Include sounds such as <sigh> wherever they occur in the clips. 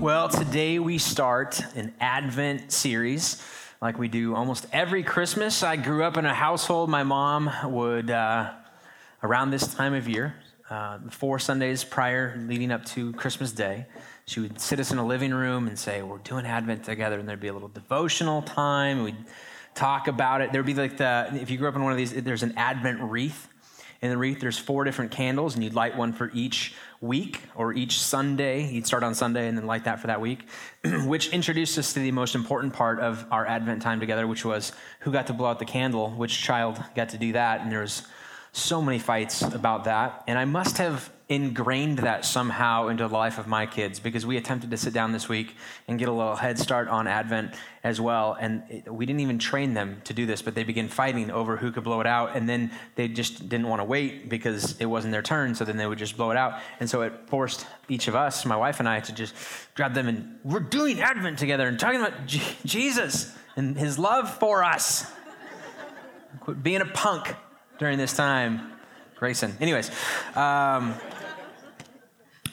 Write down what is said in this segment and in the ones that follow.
Well, today we start an Advent series like we do almost every Christmas. I grew up in a household, my mom would, uh, around this time of year, uh, four Sundays prior, leading up to Christmas Day, she would sit us in a living room and say, We're doing Advent together. And there'd be a little devotional time. We'd talk about it. There'd be like the, if you grew up in one of these, there's an Advent wreath. In the wreath, there's four different candles, and you'd light one for each week or each Sunday. You'd start on Sunday and then light that for that week, <clears throat> which introduced us to the most important part of our Advent time together, which was who got to blow out the candle, which child got to do that. And there was so many fights about that. And I must have ingrained that somehow into the life of my kids because we attempted to sit down this week and get a little head start on Advent as well. And it, we didn't even train them to do this, but they began fighting over who could blow it out. And then they just didn't want to wait because it wasn't their turn. So then they would just blow it out. And so it forced each of us, my wife and I, to just grab them and we're doing Advent together and talking about J- Jesus and his love for us. Quit being a punk during this time. Grayson. Anyways, um,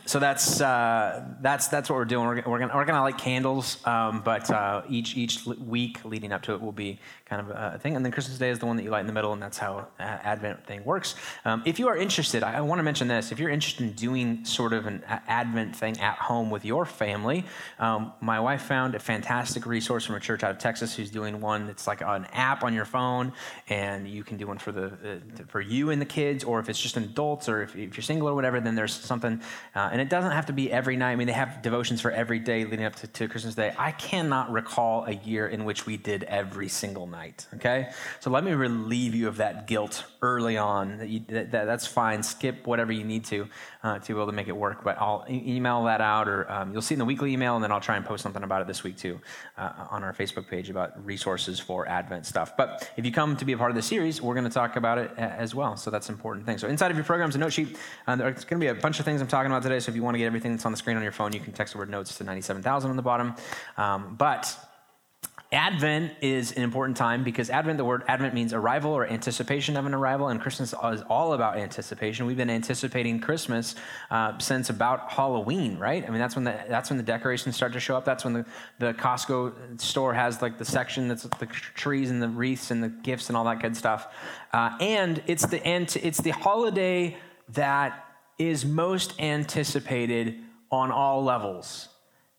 so that's uh, that's that's what we're doing. We're, we're gonna we're gonna light candles, um, but uh, each each week leading up to it will be kind of a thing. And then Christmas Day is the one that you light in the middle, and that's how Advent thing works. Um, if you are interested, I, I want to mention this. If you're interested in doing sort of an Advent thing at home with your family, um, my wife found a fantastic resource from a church out of Texas who's doing one that's like an app on your phone, and you can do one for the uh, for you and the kids, or if it's just adults, or if, if you're single or whatever, then there's something. Uh, and it doesn't have to be every night. I mean, they have devotions for every day leading up to, to Christmas Day. I cannot recall a year in which we did every single night, okay? So let me relieve you of that guilt early on. That, you, that, that that's fine. Skip whatever you need to uh, to be able to make it work. But I'll e- email that out, or um, you'll see in the weekly email, and then I'll try and post something about it this week too uh, on our Facebook page about resources for Advent stuff. But if you come to be a part of the series, we're going to talk about it as well. So that's an important thing. So inside of your program is a note sheet. Uh, there's going to be a bunch of things I'm talking about today. So if you want to get everything that's on the screen on your phone, you can text the word notes to 97,000 on the bottom. Um, but Advent is an important time because Advent, the word Advent means arrival or anticipation of an arrival, and Christmas is all about anticipation. We've been anticipating Christmas uh, since about Halloween, right? I mean, that's when the that's when the decorations start to show up. That's when the, the Costco store has like the section that's the trees and the wreaths and the gifts and all that good stuff. Uh, and it's the it's the holiday that is most anticipated on all levels.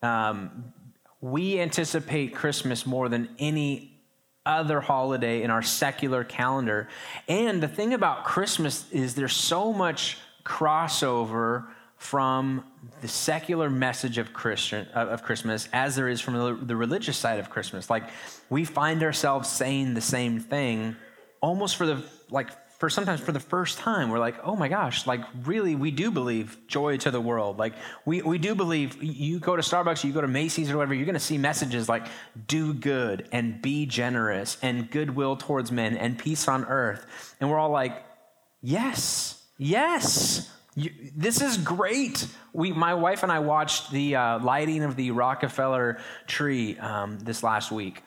Um, we anticipate Christmas more than any other holiday in our secular calendar. And the thing about Christmas is there's so much crossover from the secular message of Christian of Christmas as there is from the, religious side of Christmas. Like we find ourselves saying the same thing almost for the like for sometimes for the first time, we're like, oh my gosh, like really, we do believe joy to the world. Like we, we do believe you go to Starbucks, you go to Macy's or whatever, you're going to see messages like do good and be generous and goodwill towards men and peace on earth. And we're all like, yes, yes. You, this is great. We, my wife and I watched the uh, lighting of the Rockefeller tree um, this last week,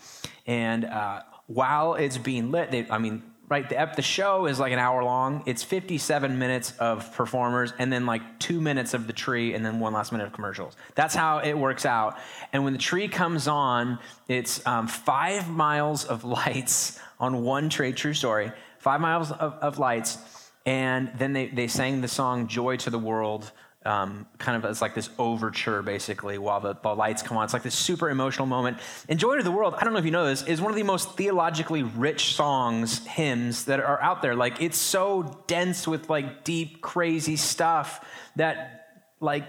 and uh, while it's being lit, they, I mean, right? The, the show is like an hour long. It's 57 minutes of performers and then like two minutes of the tree and then one last minute of commercials. That's how it works out. And when the tree comes on, it's um, five miles of lights on one tree, true story, five miles of, of lights. And then they, they sang the song Joy to the World um, kind of as like this overture, basically, while the, the, lights come on. It's like this super emotional moment. And Joy to the World, I don't know if you know this, is one of the most theologically rich songs, hymns that are out there. Like, it's so dense with like deep, crazy stuff that, like,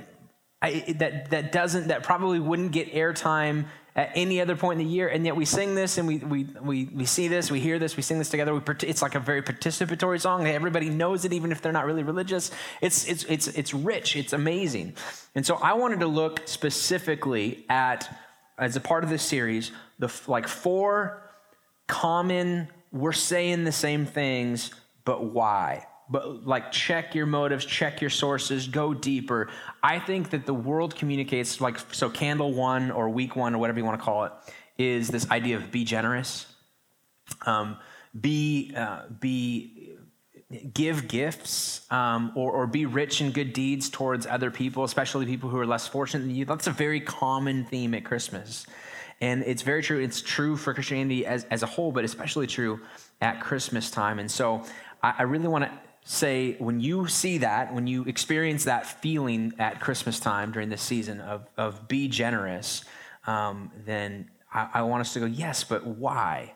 I, that, that doesn't, that probably wouldn't get airtime at any other point in the year. And yet we sing this and we, we, we, we see this, we hear this, we sing this together. We, it's like a very participatory song. Everybody knows it, even if they're not really religious. It's, it's, it's, it's rich, it's amazing. And so I wanted to look specifically at, as a part of this series, the like four common, we're saying the same things, but why? But like check your motives, check your sources, go deeper. I think that the world communicates like so candle one or week one or whatever you want to call it is this idea of be generous, um, be uh, be give gifts um, or, or be rich in good deeds towards other people, especially people who are less fortunate than you. That's a very common theme at Christmas. And it's very true. It's true for Christianity as, as a whole, but especially true at Christmas time. And so I, I really want to say when you see that, when you experience that feeling at Christmas time during this season of, of be generous, um, then I, I want us to go, yes, but why?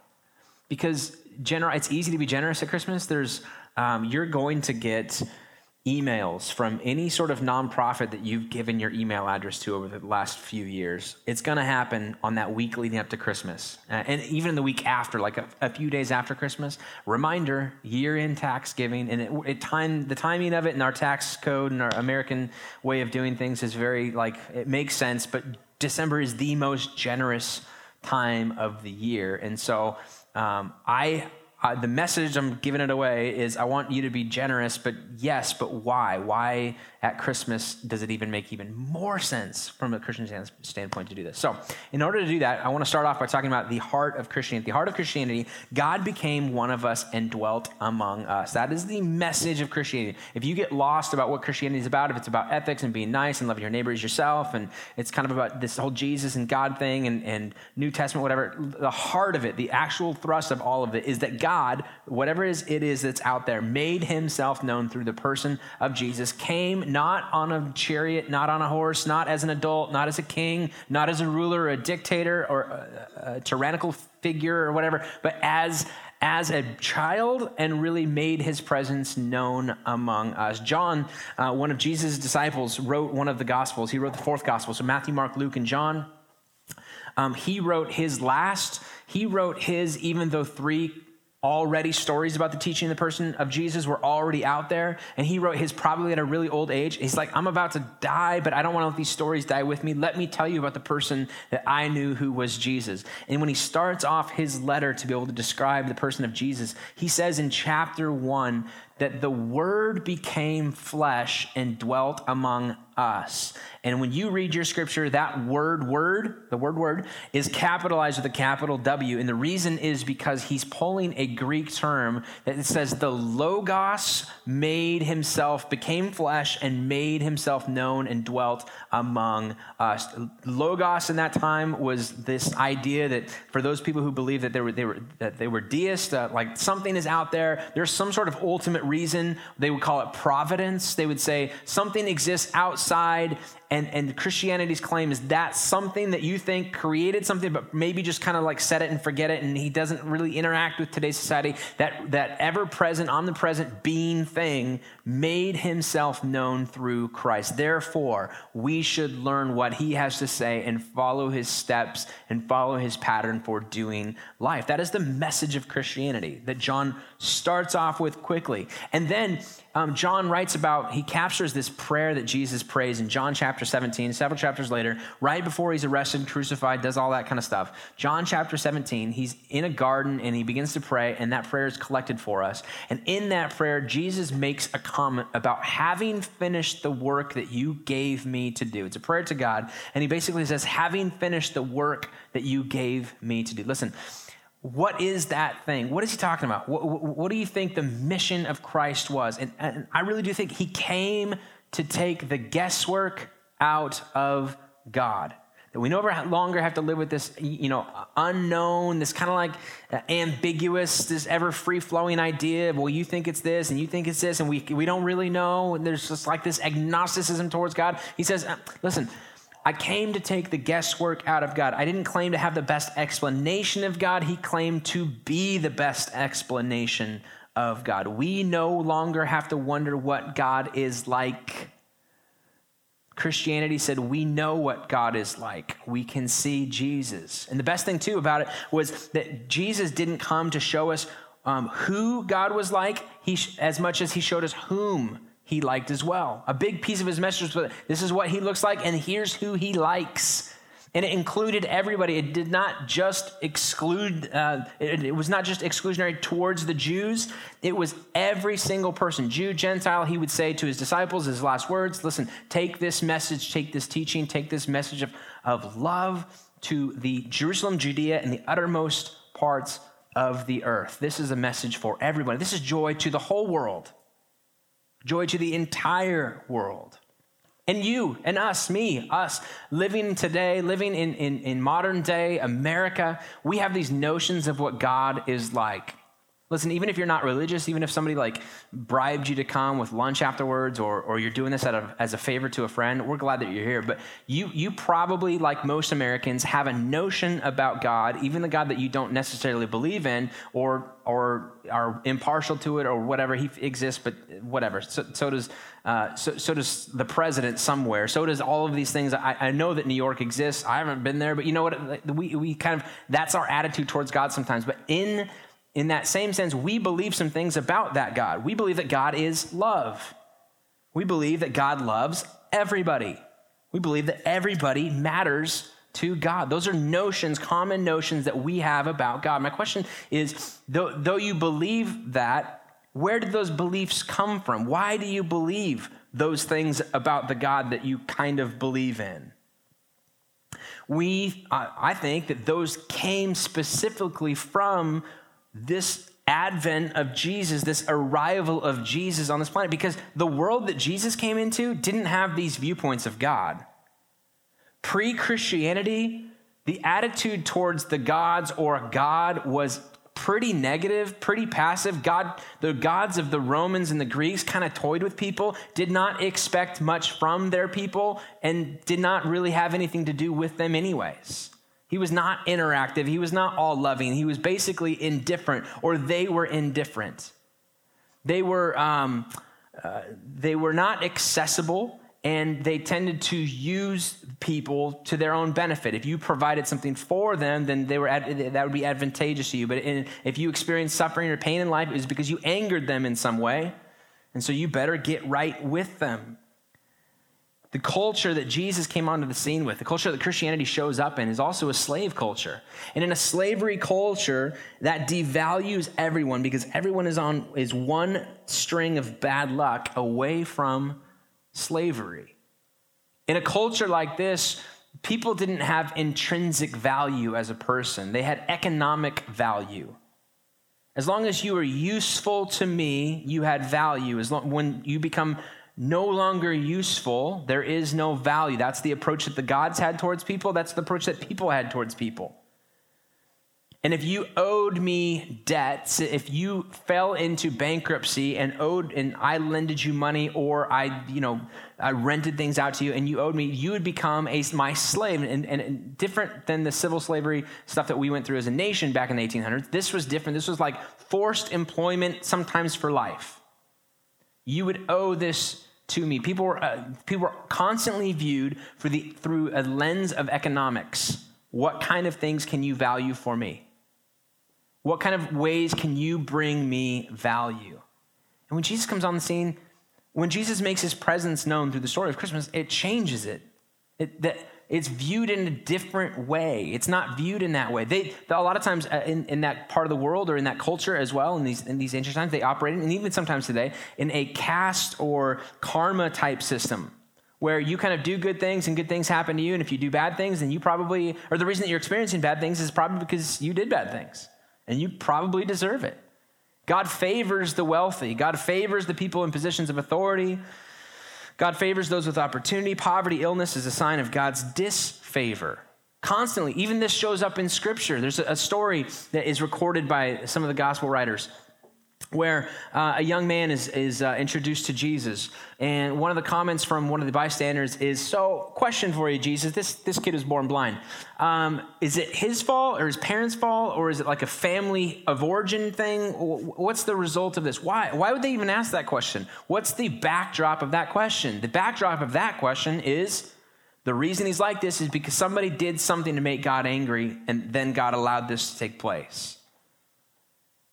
Because gener- it's easy to be generous at Christmas. There's, um, you're going to get emails from any sort of nonprofit that you've given your email address to over the last few years. It's going to happen on that week leading up to Christmas. Uh, and even in the week after, like a, a, few days after Christmas. Reminder, year in tax giving. And it, it time, the timing of it in our tax code and our American way of doing things is very, like, it makes sense. But December is the most generous time of the year. And so um, I uh, the message I'm giving it away is I want you to be generous, but yes, but why? Why at Christmas does it even make even more sense from a Christian standpoint to do this? So, in order to do that, I want to start off by talking about the heart of Christianity. The heart of Christianity, God became one of us and dwelt among us. That is the message of Christianity. If you get lost about what Christianity is about, if it's about ethics and being nice and loving your neighbor as yourself, and it's kind of about this whole Jesus and God thing and, and New Testament, whatever, the heart of it, the actual thrust of all of it is that God, whatever it is that's out there, made himself known through the person of Jesus, came not on a chariot, not on a horse, not as an adult, not as a king, not as a ruler or a dictator or a, a tyrannical figure or whatever, but as as a child and really made his presence known among us. John, uh, one of Jesus' disciples, wrote one of the Gospels. He wrote the fourth Gospel. So Matthew, Mark, Luke, and John. Um, he wrote his last, he wrote his, even though three already stories about the teaching of the person of Jesus were already out there. And he wrote his probably at a really old age. He's like, I'm about to die, but I don't want to let these stories die with me. Let me tell you about the person that I knew who was Jesus. And when he starts off his letter to be able to describe the person of Jesus, he says in chapter one that the word became flesh and dwelt among us. And when you read your scripture, that word, word, the word, word, is capitalized with a capital W. And the reason is because he's pulling a Greek term that says the Logos made himself, became flesh, and made himself known and dwelt among us. Logos in that time was this idea that for those people who believe that they were, they were, that they were deists, uh, like something is out there, there's some sort of ultimate reason. They would call it providence. They would say something exists outside and, and Christianity's claim is that something that you think created something, but maybe just kind of like set it and forget it, and he doesn't really interact with today's society. That, that ever present, omnipresent being thing made himself known through Christ. Therefore, we should learn what he has to say and follow his steps and follow his pattern for doing life. That is the message of Christianity that John starts off with quickly. And then um, John writes about, he captures this prayer that Jesus prays in John chapter 17, several chapters later, right before he's arrested, crucified, does all that kind of stuff. John chapter 17, he's in a garden and he begins to pray, and that prayer is collected for us. And in that prayer, Jesus makes a comment about having finished the work that you gave me to do. It's a prayer to God, and he basically says, having finished the work that you gave me to do. Listen, what is that thing? What is he talking about? What, what, what do you think the mission of Christ was? And, and, I really do think he came to take the guesswork out of God. That we no longer have to live with this, you know, unknown, this kind of like uh, ambiguous, this ever free flowing idea. Of, well, you think it's this, and you think it's this, and we we don't really know. And there's just like this agnosticism towards God. He says, uh, listen, I came to take the guesswork out of God. I didn't claim to have the best explanation of God. He claimed to be the best explanation of God. We no longer have to wonder what God is like. Christianity said, We know what God is like. We can see Jesus. And the best thing, too, about it was that Jesus didn't come to show us um, who God was like he, as much as he showed us whom he liked as well. A big piece of his message was this is what he looks like, and here's who he likes. And it included everybody. It did not just exclude, uh, it, it, was not just exclusionary towards the Jews. It was every single person, Jew, Gentile. He would say to his disciples, his last words listen, take this message, take this teaching, take this message of, of love to the Jerusalem, Judea, and the uttermost parts of the earth. This is a message for everyone. This is joy to the whole world, joy to the entire world. And you and us, me, us, living today, living in, in, in modern day America, we have these notions of what God is like. Listen, even if you're not religious, even if somebody like bribed you to come with lunch afterwards, or, or you're doing this as a favor to a friend, we're glad that you're here. But you, you probably, like most Americans, have a notion about God, even the God that you don't necessarily believe in, or, or are impartial to it, or whatever. He exists, but whatever. So, so does, uh, so, so does the president somewhere. So does all of these things. I, I know that New York exists. I haven't been there, but you know what? We, we kind of, that's our attitude towards God sometimes. But in in that same sense, we believe some things about that God. We believe that God is love. We believe that God loves everybody. We believe that everybody matters to God. Those are notions, common notions that we have about God. My question is though, though you believe that, where did those beliefs come from? Why do you believe those things about the God that you kind of believe in? We, I think that those came specifically from this advent of Jesus, this arrival of Jesus on this planet, because the world that Jesus came into didn't have these viewpoints of God. Pre Christianity, the attitude towards the gods or God was pretty negative, pretty passive. God, the gods of the Romans and the Greeks kind of toyed with people, did not expect much from their people, and did not really have anything to do with them, anyways. He was not interactive. He was not all loving. He was basically indifferent, or they were indifferent. They were, um, uh, they were not accessible, and they tended to use people to their own benefit. If you provided something for them, then they were ad- that would be advantageous to you. But in, if you experienced suffering or pain in life, it was because you angered them in some way. And so you better get right with them. The culture that Jesus came onto the scene with, the culture that Christianity shows up in, is also a slave culture. And in a slavery culture, that devalues everyone because everyone is on is one string of bad luck away from slavery. In a culture like this, people didn't have intrinsic value as a person, they had economic value. As long as you were useful to me, you had value. As long, when you become no longer useful, there is no value. That's the approach that the gods had towards people. That's the approach that people had towards people. And if you owed me debts, if you fell into bankruptcy and owed, and I lended you money, or I, you know, I rented things out to you, and you owed me, you would become a my slave. And, and, and different than the civil slavery stuff that we went through as a nation back in the 1800s. This was different. This was like forced employment, sometimes for life. You would owe this to me. People were, uh, people were constantly viewed for the, through a lens of economics. What kind of things can you value for me? What kind of ways can you bring me value? And when Jesus comes on the scene, when Jesus makes his presence known through the story of Christmas, it changes it. it that, it's viewed in a different way. It's not viewed in that way. They, a lot of times uh, in, in that part of the world or in that culture as well, in these, in these ancient times, they operated, and even sometimes today, in a caste or karma type system where you kind of do good things and good things happen to you. And if you do bad things, then you probably, or the reason that you're experiencing bad things is probably because you did bad things and you probably deserve it. God favors the wealthy, God favors the people in positions of authority. God favors those with opportunity. Poverty, illness is a sign of God's disfavor. Constantly, even this shows up in Scripture. There's a story that is recorded by some of the gospel writers where uh, a young man is, is uh, introduced to Jesus. And one of the comments from one of the bystanders is So, question for you, Jesus. This, this kid was born blind. Um, is it his fault or his parents' fault, or is it like a family of origin thing? What's the result of this? Why? Why would they even ask that question? What's the backdrop of that question? The backdrop of that question is the reason he's like this is because somebody did something to make God angry, and then God allowed this to take place.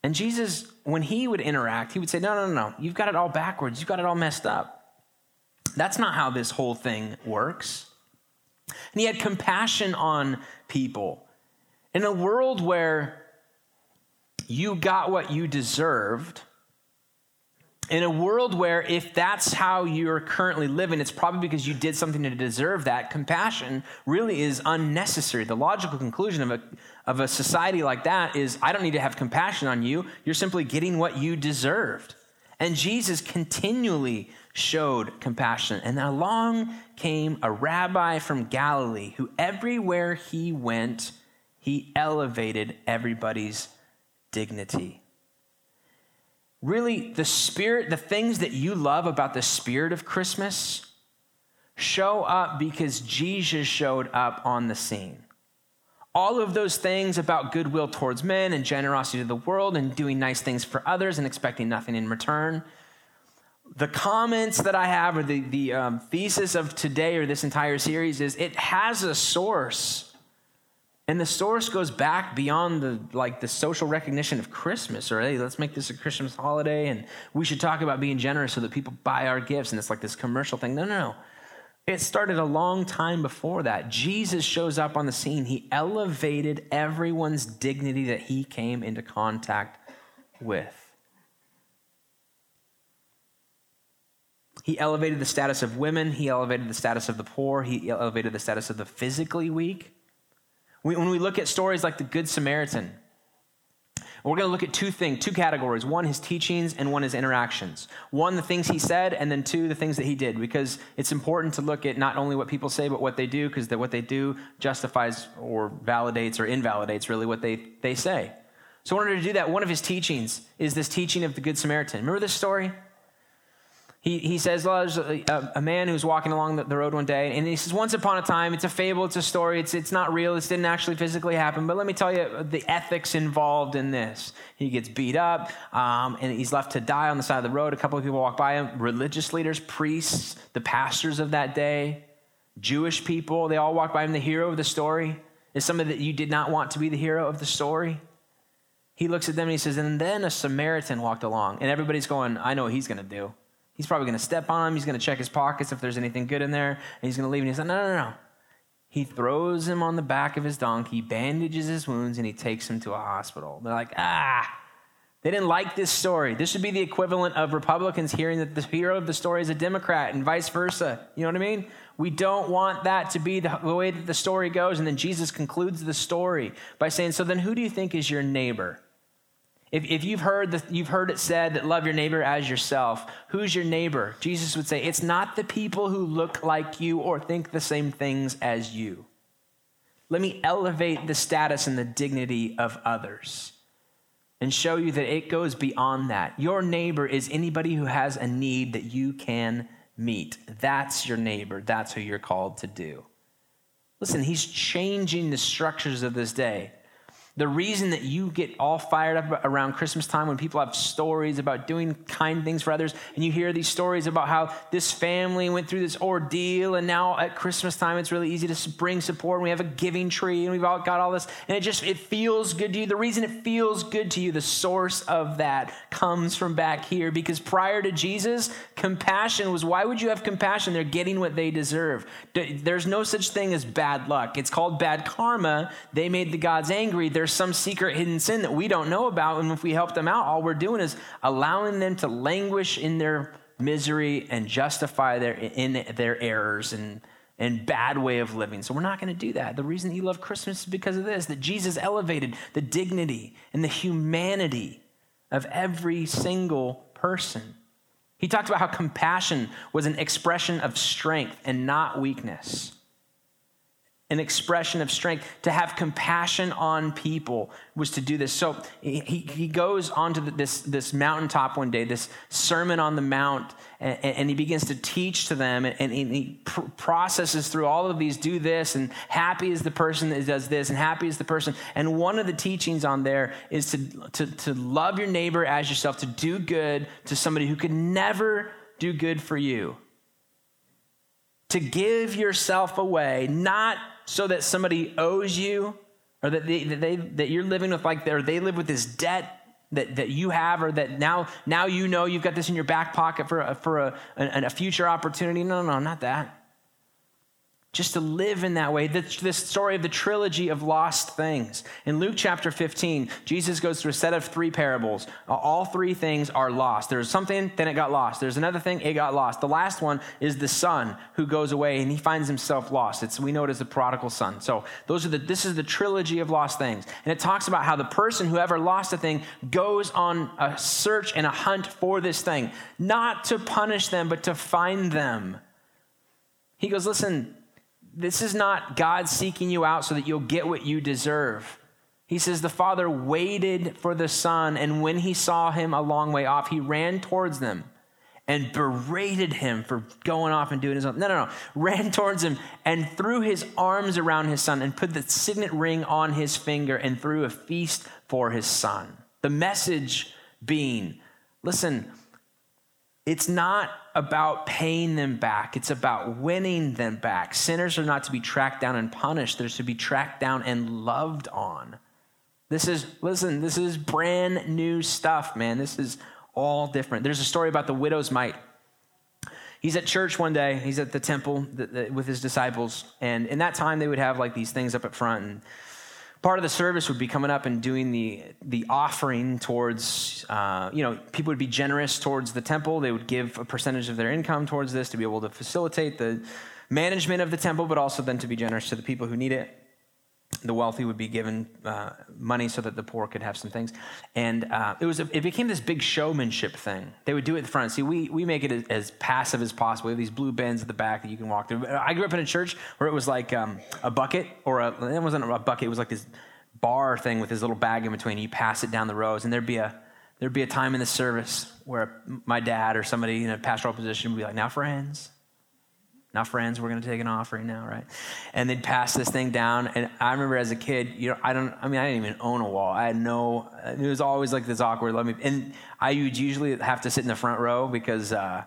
And Jesus, when he would interact, he would say, No, no, no, no, you've got it all backwards. You've got it all messed up. That's not how this whole thing works. And he had compassion on people. In a world where you got what you deserved, in a world where if that's how you're currently living, it's probably because you did something to deserve that, compassion really is unnecessary. The logical conclusion of a, of a society like that is I don't need to have compassion on you. You're simply getting what you deserved. And Jesus continually showed compassion. And along came a rabbi from Galilee who everywhere he went, he elevated everybody's dignity really the spirit, the things that you love about the spirit of Christmas show up because Jesus showed up on the scene. All of those things about goodwill towards men and generosity to the world and doing nice things for others and expecting nothing in return. The comments that I have, or the, the um, thesis of today or this entire series, is it has a source and the source goes back beyond the like the social recognition of Christmas or hey, let's make this a Christmas holiday and we should talk about being generous so that people buy our gifts and it's like this commercial thing. No, no, no. It started a long time before that. Jesus shows up on the scene. He elevated everyone's dignity that he came into contact with. He elevated the status of women, he elevated the status of the poor, he elevated the status of the physically weak. When we look at stories like the Good Samaritan, we're going to look at two things, two categories. One, his teachings, and one, his interactions. One, the things he said, and then two, the things that he did, because it's important to look at not only what people say, but what they do, because what they do justifies or validates or invalidates really what they, they say. So, in order to do that, one of his teachings is this teaching of the Good Samaritan. Remember this story? He, he says, well, there's a, a, man who's walking along the, the, road one day, and he says, Once upon a time, it's a fable, it's a story, it's, it's not real, this didn't actually physically happen, but let me tell you the ethics involved in this. He gets beat up, um, and he's left to die on the side of the road. A couple of people walk by him religious leaders, priests, the pastors of that day, Jewish people, they all walk by him. The hero of the story is somebody that you did not want to be the hero of the story. He looks at them and he says, And then a Samaritan walked along, and everybody's going, I know what he's going to do. He's probably going to step on him. He's going to check his pockets if there's anything good in there. And he's going to leave. And he's like, no, no, no. He throws him on the back of his donkey, bandages his wounds, and he takes him to a hospital. They're like, ah, they didn't like this story. This should be the equivalent of Republicans hearing that the hero of the story is a Democrat and vice versa. You know what I mean? We don't want that to be the way that the story goes. And then Jesus concludes the story by saying, So then who do you think is your neighbor? If, if you've, heard the, you've heard it said that love your neighbor as yourself, who's your neighbor? Jesus would say, it's not the people who look like you or think the same things as you. Let me elevate the status and the dignity of others and show you that it goes beyond that. Your neighbor is anybody who has a need that you can meet. That's your neighbor. That's who you're called to do. Listen, he's changing the structures of this day. The reason that you get all fired up around Christmas time when people have stories about doing kind things for others, and you hear these stories about how this family went through this ordeal, and now at Christmas time it's really easy to bring support, and we have a giving tree, and we've all got all this, and it just it feels good to you. The reason it feels good to you, the source of that comes from back here, because prior to Jesus, compassion was why would you have compassion? They're getting what they deserve. There's no such thing as bad luck. It's called bad karma. They made the gods angry. They're there's some secret hidden sin that we don't know about. And if we help them out, all we're doing is allowing them to languish in their misery and justify their, in their errors and, and bad way of living. So we're not going to do that. The reason that you love Christmas is because of this that Jesus elevated the dignity and the humanity of every single person. He talked about how compassion was an expression of strength and not weakness an expression of strength. To have compassion on people was to do this. So he, he goes onto this, this mountaintop one day, this Sermon on the Mount, and, and he begins to teach to them. And, and he pr- processes through all of these do this, and happy is the person that does this, and happy is the person. And one of the teachings on there is to, to, to love your neighbor as yourself, to do good to somebody who could never do good for you. To give yourself away, not so that somebody owes you or that, they, that, they, that you're living with like or they live with this debt that, that you have or that now now you know you've got this in your back pocket for a, for a, a, a future opportunity? No no not that just to live in that way. This story of the trilogy of lost things. In Luke chapter 15, Jesus goes through a set of three parables. Uh, all three things are lost. There's something, then it got lost. There's another thing, it got lost. The last one is the son who goes away and he finds himself lost. It's, we know it as the prodigal son. So those are the, this is the trilogy of lost things. And it talks about how the person who ever lost a thing goes on a search and a hunt for this thing, not to punish them, but to find them. He goes, listen, this is not God seeking you out so that you'll get what you deserve. He says the father waited for the son, and when he saw him a long way off, he ran towards them and berated him for going off and doing his own. No, no, no. <laughs> Ran towards him and threw his arms around his son and put the signet ring on his finger and threw a feast for his son. The message being listen, it's not about paying them back, it's about winning them back. Sinners are not to be tracked down and punished, they're to be tracked down and loved on. This is, listen, this is brand new stuff, man. This is all different. There's a story about the widow's mite. He's at church one day, he's at the temple with his disciples, and in that time they would have like these things up at front. And part of the service would be coming up and doing the, the offering towards, uh, you know, people would be generous towards the temple. They would give a percentage of their income towards this to be able to facilitate the management of the temple, but also then to be generous to the people who need it the wealthy would be given uh, money so that the poor could have some things. And uh, it, was a, it became this big showmanship thing. They would do it in front. See, we, we make it as, as, passive as possible. We have these blue bins at the back that you can walk through. I grew up in a church where it was like um, a bucket, or a, it wasn't a bucket, it was like this bar thing with this little bag in between. You pass it down the rows, and there'd be a, there'd be a time in the service where my dad or somebody in a pastoral position would be like, now, friends, now, friends, we're going to take an offering now, right? And they'd pass this thing down. And I remember as a kid, you know, I don't, I mean, I didn't even own a wall. I had no, it was always like this awkward, let me, and I would usually have to sit in the front row because, uh,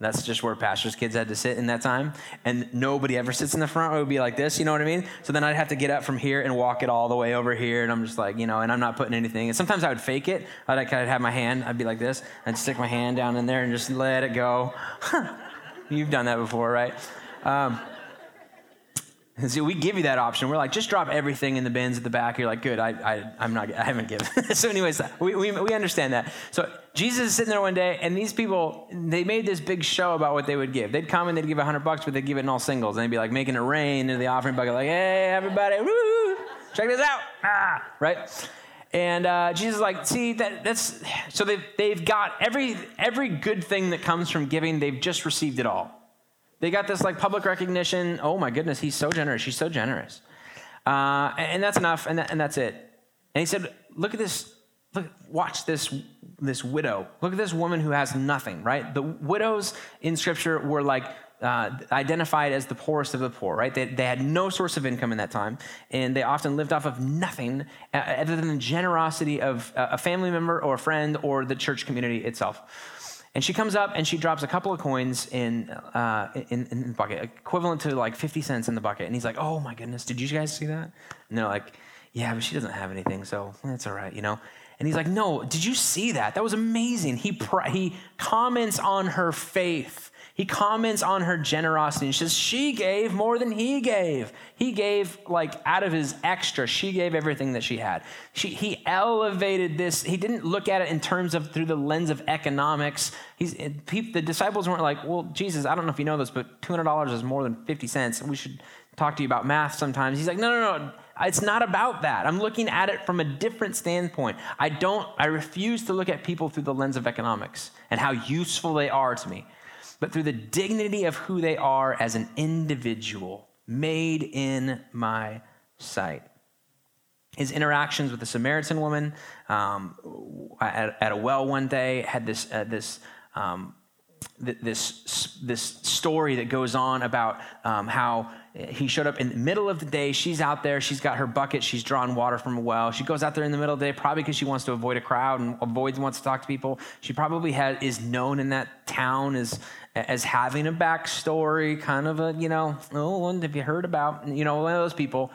that's just where pastors' kids had to sit in that time. And nobody ever sits in the front. It would be like this, you know what I mean? So then I'd have to get up from here and walk it all the way over here. And I'm just like, you know, and I'm not putting anything. And sometimes I would fake it. I'd, I'd have my hand, I'd be like this. I'd stick my hand down in there and just let it go. <laughs> You've done that before, right? Um, so we give you that option. We're like, just drop everything in the bins at the back. You're like, good. I, I, I'm not. I haven't given. <laughs> so, anyways, we, we, we understand that. So Jesus is sitting there one day, and these people they made this big show about what they would give. They'd come and they'd give a hundred bucks, but they'd give it in all singles, and they'd be like making it rain into the offering bucket, like, hey, everybody, woo, check this out, ah, right? And uh, Jesus is like, see that that's so they've they've got every every good thing that comes from giving. They've just received it all. They got this like public recognition. Oh my goodness, he's so generous. She's so generous. Uh, and that's enough, and, that, and that's it. And he said, Look at this, look, watch this, this widow. Look at this woman who has nothing, right? The widows in scripture were like uh, identified as the poorest of the poor, right? They, they had no source of income in that time, and they often lived off of nothing uh, other than the generosity of a family member or a friend or the church community itself. And she comes up and she drops a couple of coins in, uh, in, in, the bucket, equivalent to like 50 cents in the bucket. And he's like, oh my goodness, did you guys see that? And they're like, yeah, but she doesn't have anything, so that's all right, you know? And he's like, no, did you see that? That was amazing. He, pr- he comments on her faith he comments on her generosity and says, She gave more than he gave. He gave, like, out of his extra, she gave everything that she had. She, he elevated this. He didn't look at it in terms of through the lens of economics. He's, the disciples weren't like, Well, Jesus, I don't know if you know this, but $200 is more than 50 cents. We should talk to you about math sometimes. He's like, No, no, no. It's not about that. I'm looking at it from a different standpoint. I don't, I refuse to look at people through the lens of economics and how useful they are to me but through the dignity of who they are as an individual, made in my sight. His interactions with the Samaritan woman um, at, at, a well one day had this, uh, this um, this, this story that goes on about um, how he showed up in the middle of the day. She's out there. She's got her bucket. She's drawing water from a well. She goes out there in the middle of the day, probably because she wants to avoid a crowd and avoids wants to talk to people. She probably has, is known in that town as, as having a backstory, kind of a, you know, oh, have you heard about, you know, one of those people.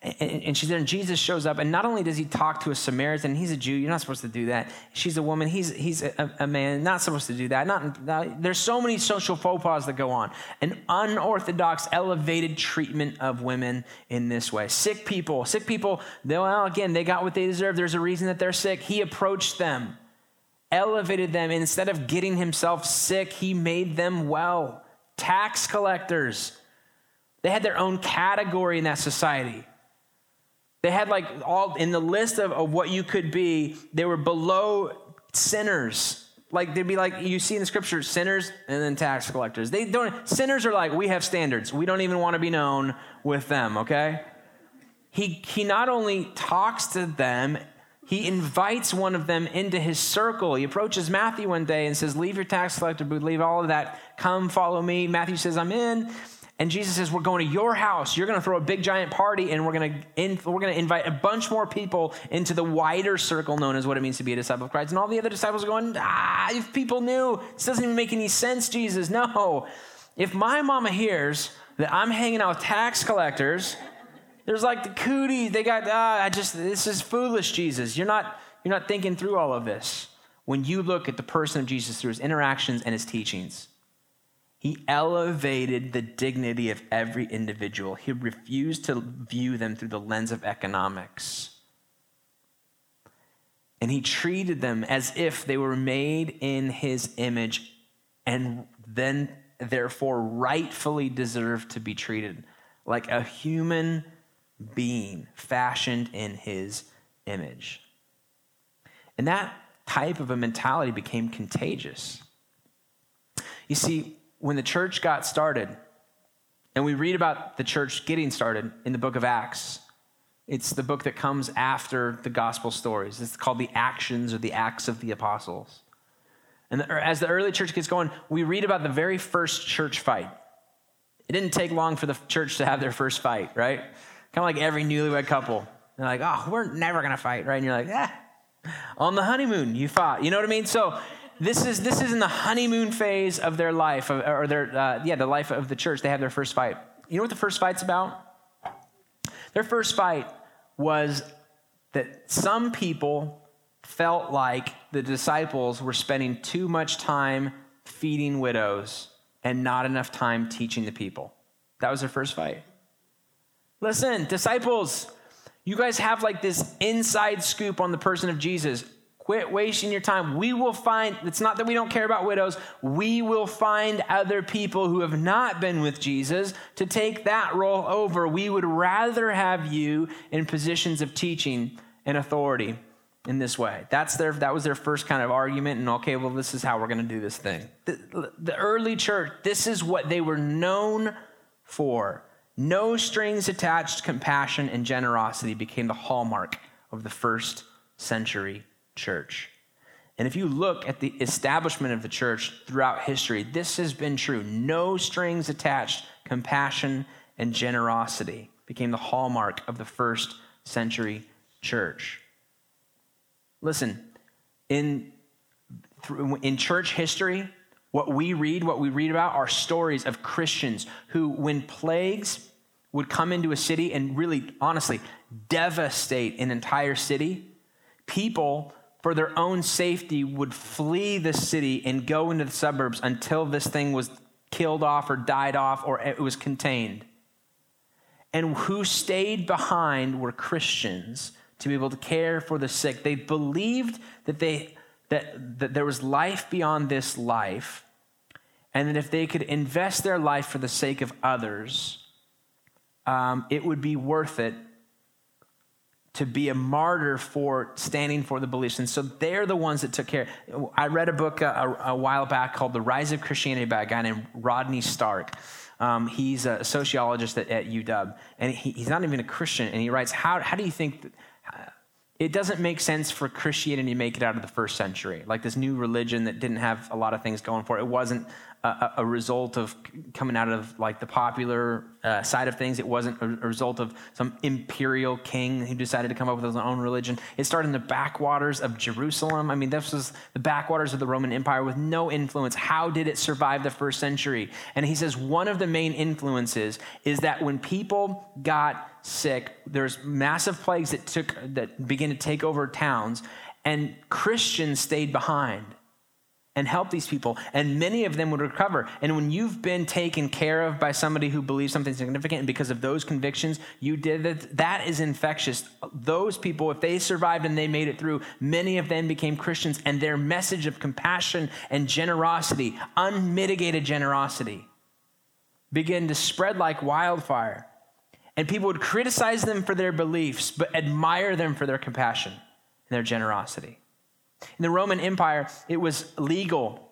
And she's there, and Jesus shows up, and not only does he talk to a Samaritan, he's a Jew, you're not supposed to do that. She's a woman, he's, he's a, a man, not supposed to do that. Not, not, there's so many social faux pas that go on. An unorthodox, elevated treatment of women in this way. Sick people, sick people, well, again, they got what they deserve. There's a reason that they're sick. He approached them, elevated them. Instead of getting himself sick, he made them well. Tax collectors, they had their own category in that society. They had like all in the list of, of what you could be, they were below sinners. Like they'd be like, you see in the scripture, sinners and then tax collectors. They don't, sinners are like, we have standards. We don't even want to be known with them, okay? He, he not only talks to them, he invites one of them into his circle. He approaches Matthew one day and says, Leave your tax collector booth, leave all of that, come follow me. Matthew says, I'm in. And Jesus says, We're going to your house. You're going to throw a big giant party, and we're going to in, we're going to invite a bunch more people into the wider circle known as what it means to be a disciple of Christ. And all the other disciples are going, Ah, if people knew, this doesn't even make any sense, Jesus. No. If my mama hears that I'm hanging out with tax collectors, there's like the cooties. They got, ah, I just, this is foolish, Jesus. You're not, you're not thinking through all of this. When you look at the person of Jesus through his interactions and his teachings, he elevated the dignity of every individual. He refused to view them through the lens of economics. And he treated them as if they were made in his image and then, therefore, rightfully deserved to be treated like a human being fashioned in his image. And that type of a mentality became contagious. You see, when the church got started, and we read about the church getting started in the book of Acts, it's the book that comes after the gospel stories. It's called the Actions or the Acts of the Apostles. And as the early church gets going, we read about the very first church fight. It didn't take long for the church to have their first fight, right? Kind of like every newlywed couple. They're like, oh, we're never going to fight, right? And you're like, yeah. On the honeymoon, you fought. You know what I mean? So this is this is in the honeymoon phase of their life, or their uh, yeah, the life of the church. They have their first fight. You know what the first fight's about? Their first fight was that some people felt like the disciples were spending too much time feeding widows and not enough time teaching the people. That was their first fight. Listen, disciples, you guys have like this inside scoop on the person of Jesus. Quit wasting your time. We will find, it's not that we don't care about widows, we will find other people who have not been with Jesus to take that role over. We would rather have you in positions of teaching and authority in this way. That's their, that was their first kind of argument, and okay, well, this is how we're going to do this thing. The, the early church, this is what they were known for. No strings attached compassion and generosity became the hallmark of the first century church. And if you look at the establishment of the church throughout history, this has been true. No strings attached, compassion and generosity became the hallmark of the first century church. Listen, in, in church history, what we read, what we read about are stories of Christians who, when plagues would come into a city and really, honestly, devastate an entire city, people for their own safety, would flee the city and go into the suburbs until this thing was killed off or died off or it was contained. And who stayed behind were Christians to be able to care for the sick. They believed that, they, that, that there was life beyond this life, and that if they could invest their life for the sake of others, um, it would be worth it to be a martyr for standing for the beliefs. And so they're the ones that took care. I read a book a, a while back called The Rise of Christianity by a guy named Rodney Stark. Um, he's a sociologist at, at UW, and he, he's not even a Christian. And he writes, How, how do you think that, uh, it doesn't make sense for Christianity to make it out of the first century? Like this new religion that didn't have a lot of things going for it. It wasn't a, a result of coming out of like the popular uh, side of things. It wasn't a, a, result of some imperial king who decided to come up with his own religion. It started in the backwaters of Jerusalem. I mean, this was the backwaters of the Roman Empire with no influence. How did it survive the first century? And he says one of the main influences is that when people got sick, there's massive plagues that took that began to take over towns, and Christians stayed behind and help these people, and many of them would recover. And when you've been taken care of by somebody who believes something significant, and because of those convictions, you did that, that is infectious. Those people, if they survived and they made it through, many of them became Christians, and their message of compassion and generosity, unmitigated generosity, began to spread like wildfire. And people would criticize them for their beliefs, but admire them for their compassion and their generosity. In the Roman Empire, it was legal.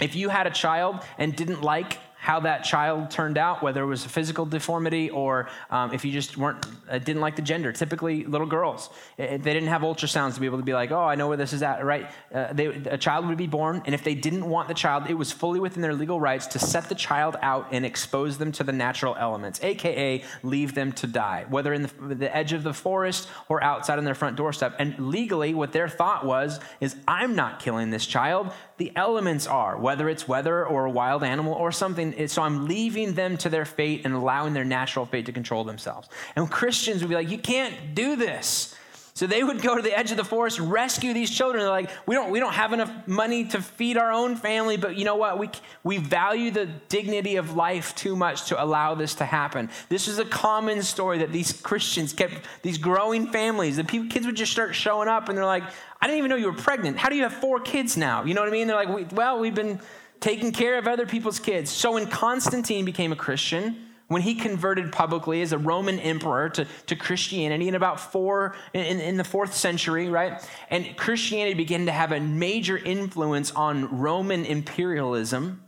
If you had a child and didn't like how that child turned out, whether it was a physical deformity or um, if you just weren't uh, didn't like the gender. Typically, little girls they didn't have ultrasounds to be able to be like, oh, I know where this is at, right? Uh, they, a child would be born, and if they didn't want the child, it was fully within their legal rights to set the child out and expose them to the natural elements, aka leave them to die, whether in the, the edge of the forest or outside on their front doorstep. And legally, what their thought was is, I'm not killing this child the elements are, whether it's weather or a wild animal or something. So I'm leaving them to their fate and allowing their natural fate to control themselves. And Christians would be like, you can't do this. So they would go to the edge of the forest, rescue these children. They're like, we don't, we don't have enough money to feed our own family, but you know what? We, we value the dignity of life too much to allow this to happen. This is a common story that these Christians kept, these growing families, the people, kids would just start showing up and they're like, I didn't even know you were pregnant. How do you have four kids now? You know what I mean? They're like, well, we've been taking care of other people's kids. So when Constantine became a Christian, when he converted publicly as a Roman emperor to, to Christianity in about four, in, in the fourth century, right? And Christianity began to have a major influence on Roman imperialism.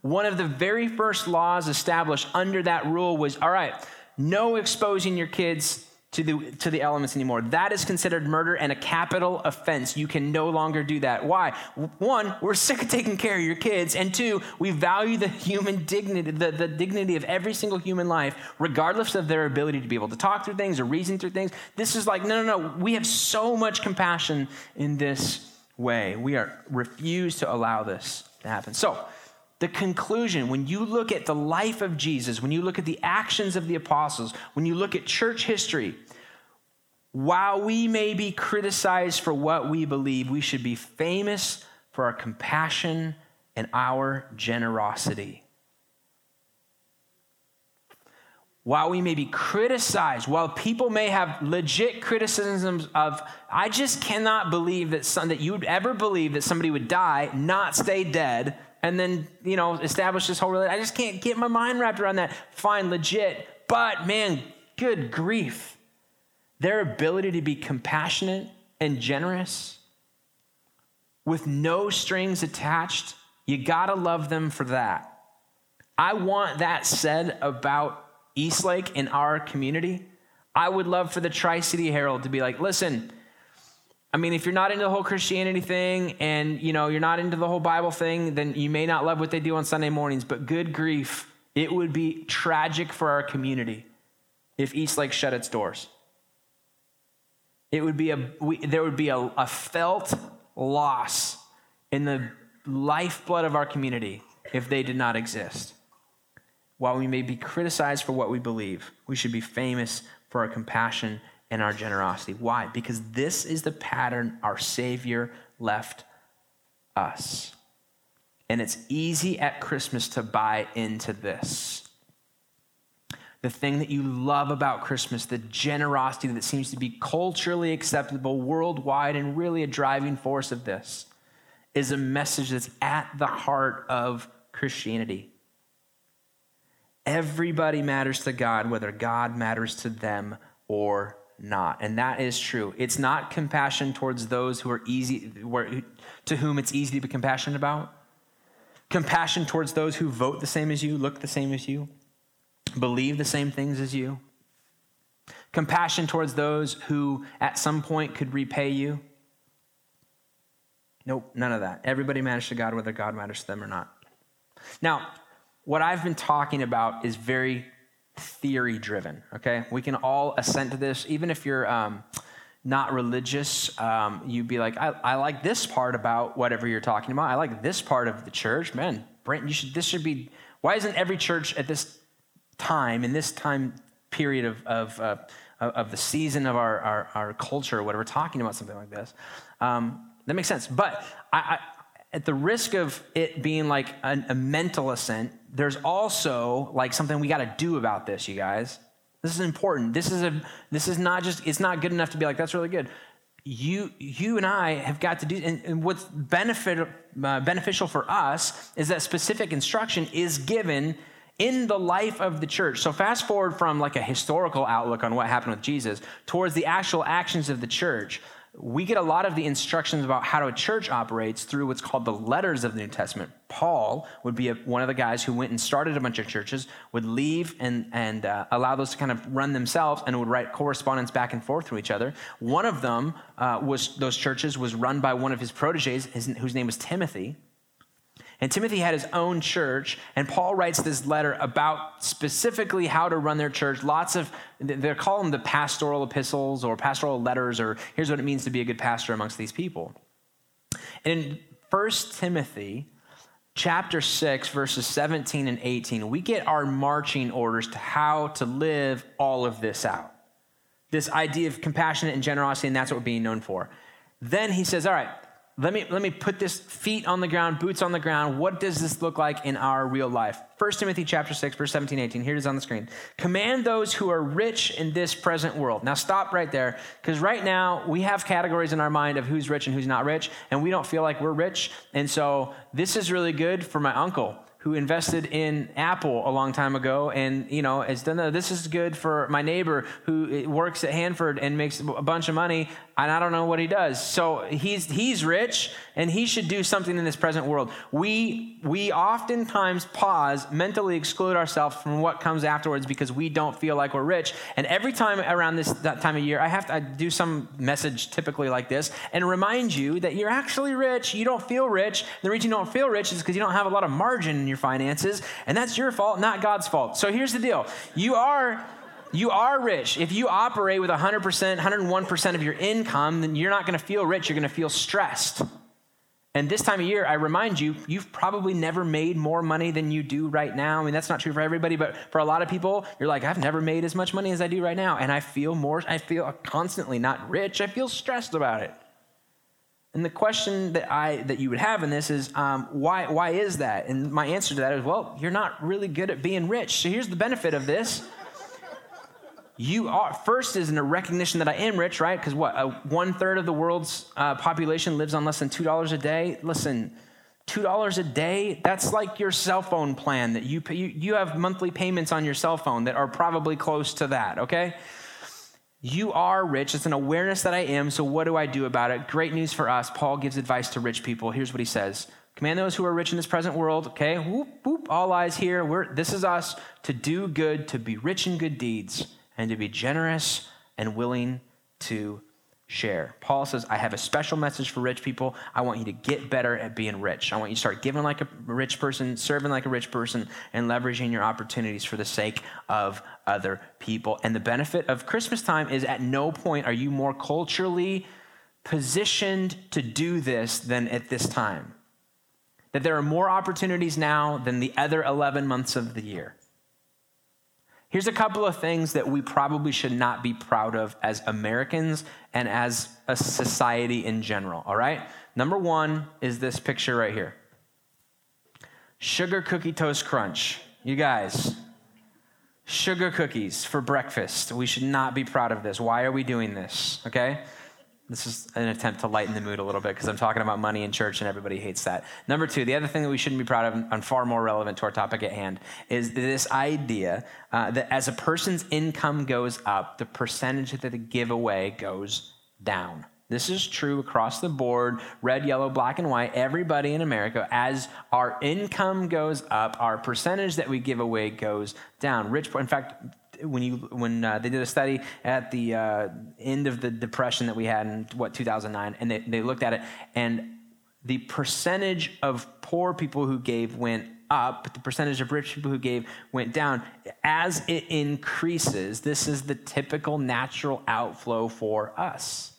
One of the very first laws established under that rule was all right, no exposing your kids to the, to the elements anymore. That is considered murder and a capital offense. You can no longer do that. Why? One, we're sick of taking care of your kids. And two, we value the human dignity, the, the dignity of every single human life, regardless of their ability to be able to talk through things or reason through things. This is like, no, no, no. We have so much compassion in this way. We are refuse to allow this to happen. So, the conclusion, when you look at the life of Jesus, when you look at the actions of the apostles, when you look at church history, while we may be criticized for what we believe, we should be famous for our compassion and our generosity. While we may be criticized, while people may have legit criticisms of, I just cannot believe that, some, that you would ever believe that somebody would die, not stay dead, and then, you know, establish this whole relationship. I just can't get my mind wrapped around that. Fine, legit. But man, good grief their ability to be compassionate and generous with no strings attached, you gotta love them for that. I want that said about Eastlake in our community. I would love for the Tri City Herald to be like, listen, I mean, if you're not into the whole Christianity thing and you know you're not into the whole Bible thing, then you may not love what they do on Sunday mornings. But good grief, it would be tragic for our community if Eastlake shut its doors. It would be a, we, there would be a, a felt loss in the lifeblood of our community if they did not exist. While we may be criticized for what we believe, we should be famous for our compassion and our generosity. Why? Because this is the pattern our Savior left us. And it's easy at Christmas to buy into this the thing that you love about Christmas, the generosity that seems to be culturally acceptable worldwide and really a driving force of this, is a message that's at the heart of Christianity. Everybody matters to God, whether God matters to them or not. And that is true. It's not compassion towards those who are easy, to whom it's easy to be compassionate about. Compassion towards those who vote the same as you, look the same as you believe the same things as you, compassion towards those who at some point could repay you. Nope, none of that. Everybody matters to God, whether God matters to them or not. Now, what I've been talking about is very theory driven, okay? We can all assent to this. Even if you're um, not religious, um, you'd be like, I, I, like this part about whatever you're talking about. I like this part of the church. Man, Brent, you should, this should be, why isn't every church at this time, in this time period of, of, uh, of the season of our, our, our, culture whatever, talking about something like this? Um, that makes sense. But I, I, at the risk of it being like a mental assent, there's also like something we got to do about this, you guys. This is important. This is a this is not just it's not good enough to be like that's really good. You you and I have got to do and, and what's benefit uh, beneficial for us is that specific instruction is given in the life of the church. So fast forward from like a historical outlook on what happened with Jesus towards the actual actions of the church we get a lot of the instructions about how a church operates through what's called the letters of the New Testament. Paul would be a, one of the guys who went and started a bunch of churches, would leave and, and uh, allow those to kind of run themselves, and would write correspondence back and forth to each other. One of them uh, was those churches was run by one of his proteges, his, whose name was Timothy. And Timothy had his own church, and Paul writes this letter about specifically how to run their church. Lots of, they're calling them the pastoral epistles or pastoral letters, or here's what it means to be a good pastor amongst these people. And in 1 Timothy chapter 6, verses 17 and 18, we get our marching orders to how to live all of this out. This idea of compassionate and generosity, and that's what we're being known for. Then he says, All right, let me, let me put this feet on the ground, boots on the ground. What does this look like in our real life? 1 Timothy chapter 6, verse 17, 18. Here it is on the screen. Command those who are rich in this present world. Now stop right there, because right now we have categories in our mind of who's rich and who's not rich, and we don't feel like we're rich. And so this is really good for my uncle who invested in Apple a long time ago and, you know, has done. This is good for my neighbor who eh, works at Hanford and makes a bunch of money and I don't know what he does. So he's he's rich and he should do something in this present world. We we oftentimes pause, mentally exclude ourselves from what comes afterwards because we don't feel like we're rich. And every time around this that time of year, I have to I do some message typically like this and remind you that you're actually rich. You don't feel rich. The reason you don't feel rich is because you don't have a lot of margin in your finances, and that's your fault, not God's fault. So here's the deal: you are you are rich. If you operate with 100%, 101% of your income, then you're not going to feel rich. You're going to feel stressed. And this time of year, I remind you, you've probably never made more money than you do right now. I mean, that's not true for everybody, but for a lot of people, you're like, I've never made as much money as I do right now. And I feel more, I feel constantly not rich. I feel stressed about it. And the question that I that you would have in this is um, why why is that? And my answer to that is well, you're not really good at being rich. So here's the benefit of this you are first is in a recognition that I am rich, right? Because what one third of the world's uh, population lives on less than two dollars a day. Listen, two dollars a day that's like your cell phone plan that you, pay, you you have monthly payments on your cell phone that are probably close to that. Okay. You are rich. It's an awareness that I am. So, what do I do about it? Great news for us. Paul gives advice to rich people. Here's what he says Command those who are rich in this present world, okay? Whoop, whoop, all eyes here. We're, this is us to do good, to be rich in good deeds and to be generous and willing to share. Paul says, I have a special message for rich people. I want you to get better at being rich. I want you to start giving like a rich person, serving like a rich person, and leveraging your opportunities for the sake of other people. And the benefit of Christmas time is at no point are you more culturally positioned to do this than at this time. That there are more opportunities now than the other 11 months of the year. Here's a couple of things that we probably should not be proud of as Americans and as a society in general, all right? Number one is this picture right here Sugar Cookie Toast Crunch. You guys, sugar cookies for breakfast. We should not be proud of this. Why are we doing this? Okay? This is an attempt to lighten the mood a little bit because I'm talking about money in church and everybody hates that. Number two, the other thing that we shouldn't be proud of and far more relevant to our topic at hand is this idea uh, that as a person's income goes up, the percentage that they give away goes down. This is true across the board red, yellow, black, and white. Everybody in America, as our income goes up, our percentage that we give away goes down. Rich, in fact, when you when uh, they did a study at the uh, end of the depression that we had in what 2009 and they, they looked at it and the percentage of poor people who gave went up, but the percentage of rich people who gave went down. As it increases, this is the typical natural outflow for us.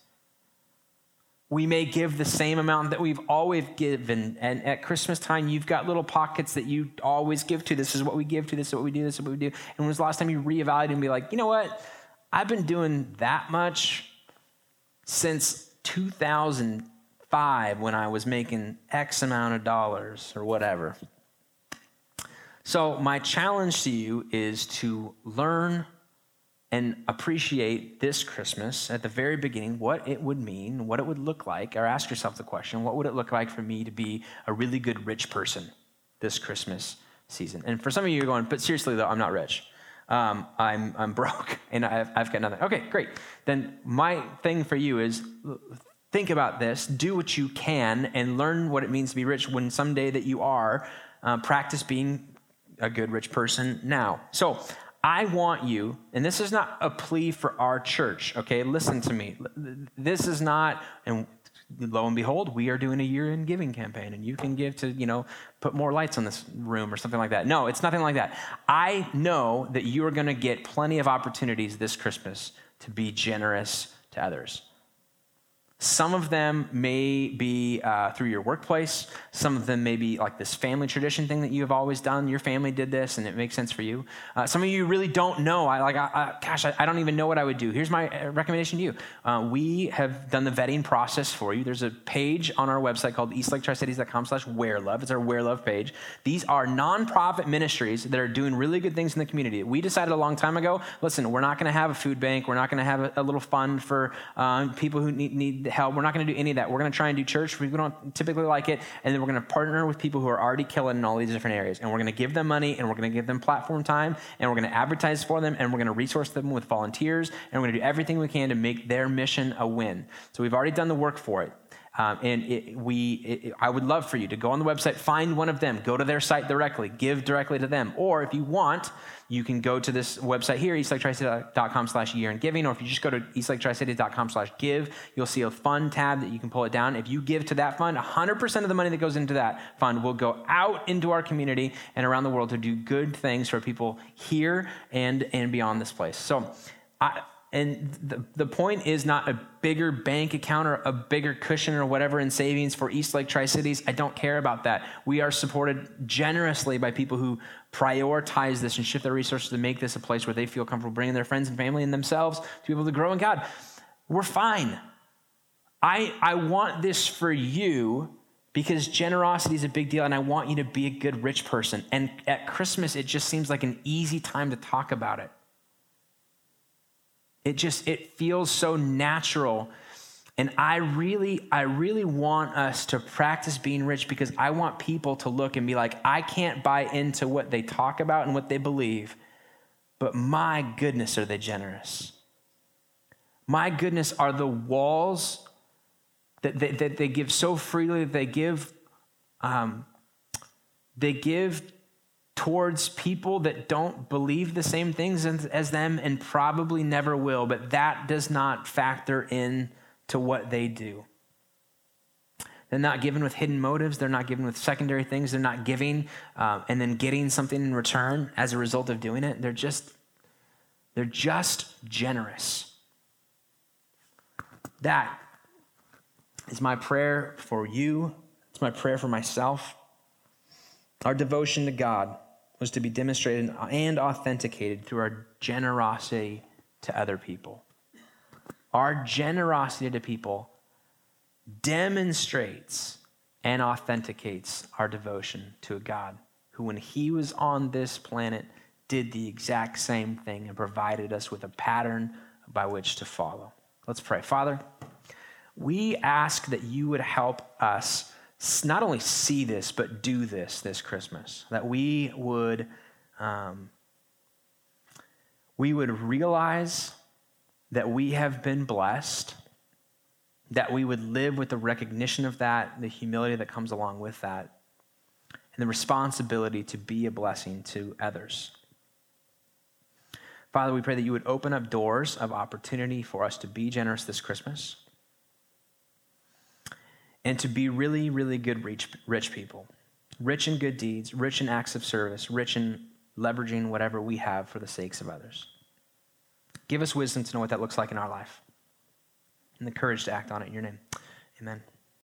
We may give the same amount that we've always given. And at Christmas time, you've got little pockets that you always give to. This is what we give to. This is what we do. This is what we do. And when was the last time you reevaluated and be like, you know what? I've been doing that much since 2005 when I was making X amount of dollars or whatever. So, my challenge to you is to learn and appreciate this Christmas at the very beginning what it would mean, what it would look like, or ask yourself the question what would it look like for me to be a really good rich person this Christmas season? And for some of you, you're going, but seriously, though, I'm not rich. Um, I'm, I'm <laughs> broke and I've, I've got nothing. Okay, great. Then my thing for you is think about this, do what you can, and learn what it means to be rich when someday that you are. Uh, practice being a good rich person now. So I want you, and this is not a plea for our church, okay? Listen to me. This is not, and lo and behold, we are doing a year in giving campaign, and you can give to, you know, put more lights on this room or something like that. No, it's nothing like that. I know that you are going to get plenty of opportunities this Christmas to be generous to others. Some of them may be uh, through your workplace. Some of them may be like this family tradition thing that you have always done. Your family did this, and it makes sense for you. Uh, some of you really don't know. I like, I, I, gosh, I, I, don't even know what I would do. Here's my uh, recommendation to you. Uh, we have done the vetting process for you. There's a page on our website called eastlaketricities.com/slash love. It's our Where love page. These are nonprofit ministries that are doing really good things in the community. We decided a long time ago. Listen, we're not going to have a food bank. We're not going to have a, a, little fund for uh, people who need, need help. We're not going to do any of that. We're going to try and do church. We don't typically like it. And then we're going to partner with people who are already killing in all these different areas. And we're going to give them money and we're going to give them platform time and we're going to advertise for them and we're going to resource them with volunteers and we're going to do everything we can to make their mission a win. So we've already done the work for it. Um, and it, we, it, I would love for you to go on the website, find one of them, go to their site directly, give directly to them. Or if you want, you can go to this website here, eastlaketricity.com slash year in giving, or if you just go to eastlaketricity.com slash give, you'll see a fund tab that you can pull it down. If you give to that fund, 100% of the money that goes into that fund will go out into our community and around the world to do good things for people here and, and beyond this place. So I, and the, the point is not a bigger bank account or a bigger cushion or whatever in savings for East Lake Tri Cities. I don't care about that. We are supported generously by people who prioritize this and shift their resources to make this a place where they feel comfortable bringing their friends and family and themselves to be able to grow in God. We're fine. I, I want this for you because generosity is a big deal and I want you to be a good rich person. And at Christmas, it just seems like an easy time to talk about it. It just it feels so natural. And I really, I really want us to practice being rich because I want people to look and be like, I can't buy into what they talk about and what they believe, but my goodness, are they generous? My goodness, are the walls that they, that they give so freely, that they give, um, they give towards people that don't believe the same things as, them and probably never will, but that does not factor in to what they do. They're not given with hidden motives. They're not given with secondary things. They're not giving uh, and then getting something in return as a result of doing it. They're just, they're just generous. That is my prayer for you. It's my prayer for myself. Our devotion to God was to be demonstrated and authenticated through our generosity to other people. Our generosity to people demonstrates and authenticates our devotion to a God who, when he was on this planet, did the exact same thing and provided us with a pattern by which to follow. Let's pray. Father, we ask that you would help us not only see this, but do this this Christmas. That we would, um, we would realize that we have been blessed, that we would live with the recognition of that, the humility that comes along with that, and the responsibility to be a blessing to others. Father, we pray that you would open up doors of opportunity for us to be generous this Christmas and to be really, really good rich, rich people. rich in good deeds, rich in acts of service, rich in leveraging whatever we have for the sakes of others. Give us wisdom to know what that looks like in our life and the courage to act on it in your name. Amen.